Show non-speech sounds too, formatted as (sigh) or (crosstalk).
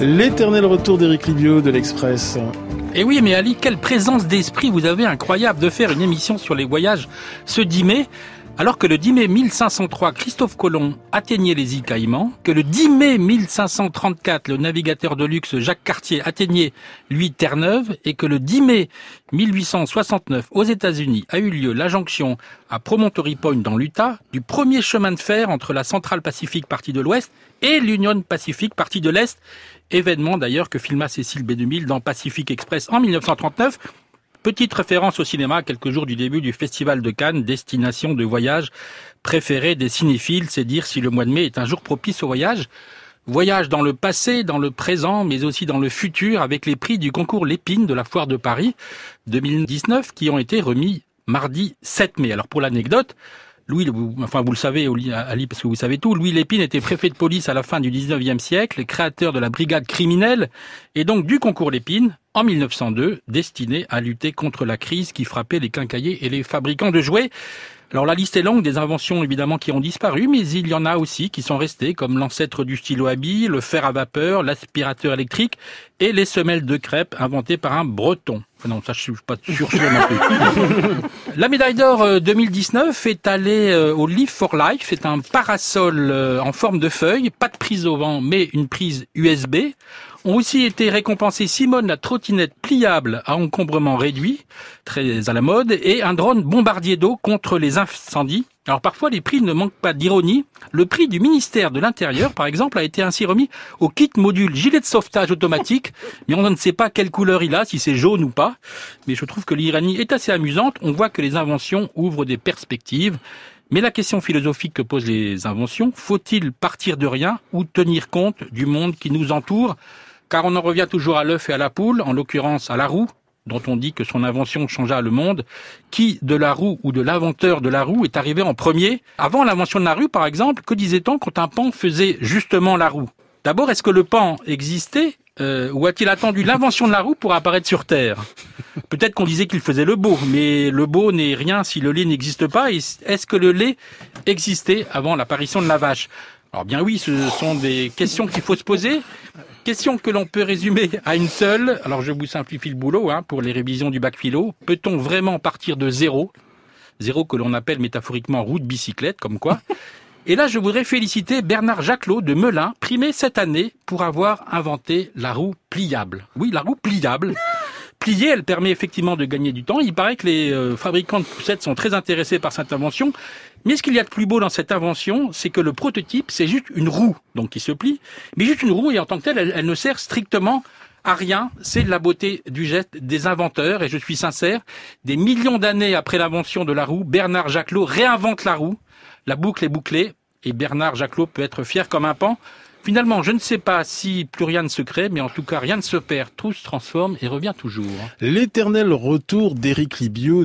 L'éternel retour d'Éric Libio de l'Express. Et oui, mais Ali, quelle présence d'esprit vous avez incroyable de faire une émission sur les voyages ce 10 mai. Alors que le 10 mai 1503, Christophe Colomb atteignait les îles Caïmans, que le 10 mai 1534, le navigateur de luxe Jacques Cartier atteignait, lui, Terre-Neuve, et que le 10 mai 1869, aux États-Unis, a eu lieu la jonction à Promontory Point dans l'Utah du premier chemin de fer entre la Centrale Pacifique partie de l'Ouest et l'Union Pacifique partie de l'Est, événement d'ailleurs que filma Cécile B2000 dans Pacific Express en 1939, Petite référence au cinéma quelques jours du début du Festival de Cannes, destination de voyage préférée des cinéphiles, c'est dire si le mois de mai est un jour propice au voyage. Voyage dans le passé, dans le présent, mais aussi dans le futur avec les prix du concours Lépine de la Foire de Paris 2019 qui ont été remis mardi 7 mai. Alors pour l'anecdote, Louis, enfin vous le savez, Ali, parce que vous savez tout, Louis Lépine était préfet de police à la fin du 19e siècle, créateur de la brigade criminelle, et donc du concours Lépine, en 1902, destiné à lutter contre la crise qui frappait les quincailliers et les fabricants de jouets. Alors la liste est longue des inventions évidemment qui ont disparu, mais il y en a aussi qui sont restées, comme l'ancêtre du stylo à billes, le fer à vapeur, l'aspirateur électrique et les semelles de crêpes inventées par un breton. non, ça je suis pas sûr, (laughs) la médaille d'or 2019 euh, est allée euh, au Live for Life. C'est un parasol euh, en forme de feuille, pas de prise au vent, mais une prise USB ont aussi été récompensés Simone la trottinette pliable à encombrement réduit, très à la mode, et un drone bombardier d'eau contre les Alors parfois les prix ne manquent pas d'ironie. Le prix du ministère de l'Intérieur, par exemple, a été ainsi remis au kit module gilet de sauvetage automatique, mais on ne sait pas quelle couleur il a, si c'est jaune ou pas. Mais je trouve que l'ironie est assez amusante. On voit que les inventions ouvrent des perspectives. Mais la question philosophique que posent les inventions, faut-il partir de rien ou tenir compte du monde qui nous entoure? Car on en revient toujours à l'œuf et à la poule, en l'occurrence à la roue, dont on dit que son invention changea le monde, qui de la roue ou de l'inventeur de la roue est arrivé en premier? Avant l'invention de la roue, par exemple, que disait-on quand un pan faisait justement la roue? D'abord, est-ce que le pan existait euh, ou a-t-il attendu l'invention de la roue pour apparaître sur Terre? Peut-être qu'on disait qu'il faisait le beau, mais le beau n'est rien si le lait n'existe pas. Est-ce que le lait existait avant l'apparition de la vache? Alors bien oui, ce sont des questions qu'il faut se poser. Question que l'on peut résumer à une seule. Alors je vous simplifie le boulot hein, pour les révisions du bac philo. Peut-on vraiment partir de zéro? Zéro que l'on appelle métaphoriquement route bicyclette, comme quoi. (laughs) Et là, je voudrais féliciter Bernard Jacquelot de Melun, primé cette année pour avoir inventé la roue pliable. Oui, la roue pliable. Pliée, elle permet effectivement de gagner du temps. Il paraît que les euh, fabricants de poussettes sont très intéressés par cette invention. Mais ce qu'il y a de plus beau dans cette invention, c'est que le prototype, c'est juste une roue, donc qui se plie, mais juste une roue, et en tant que telle, elle, ne sert strictement à rien. C'est la beauté du geste des inventeurs, et je suis sincère, des millions d'années après l'invention de la roue, Bernard Jacquelot réinvente la roue, la boucle est bouclée, et Bernard Jacquelot peut être fier comme un pan. Finalement, je ne sais pas si plus rien ne se crée, mais en tout cas, rien ne se perd, tout se transforme et revient toujours. L'éternel retour Libio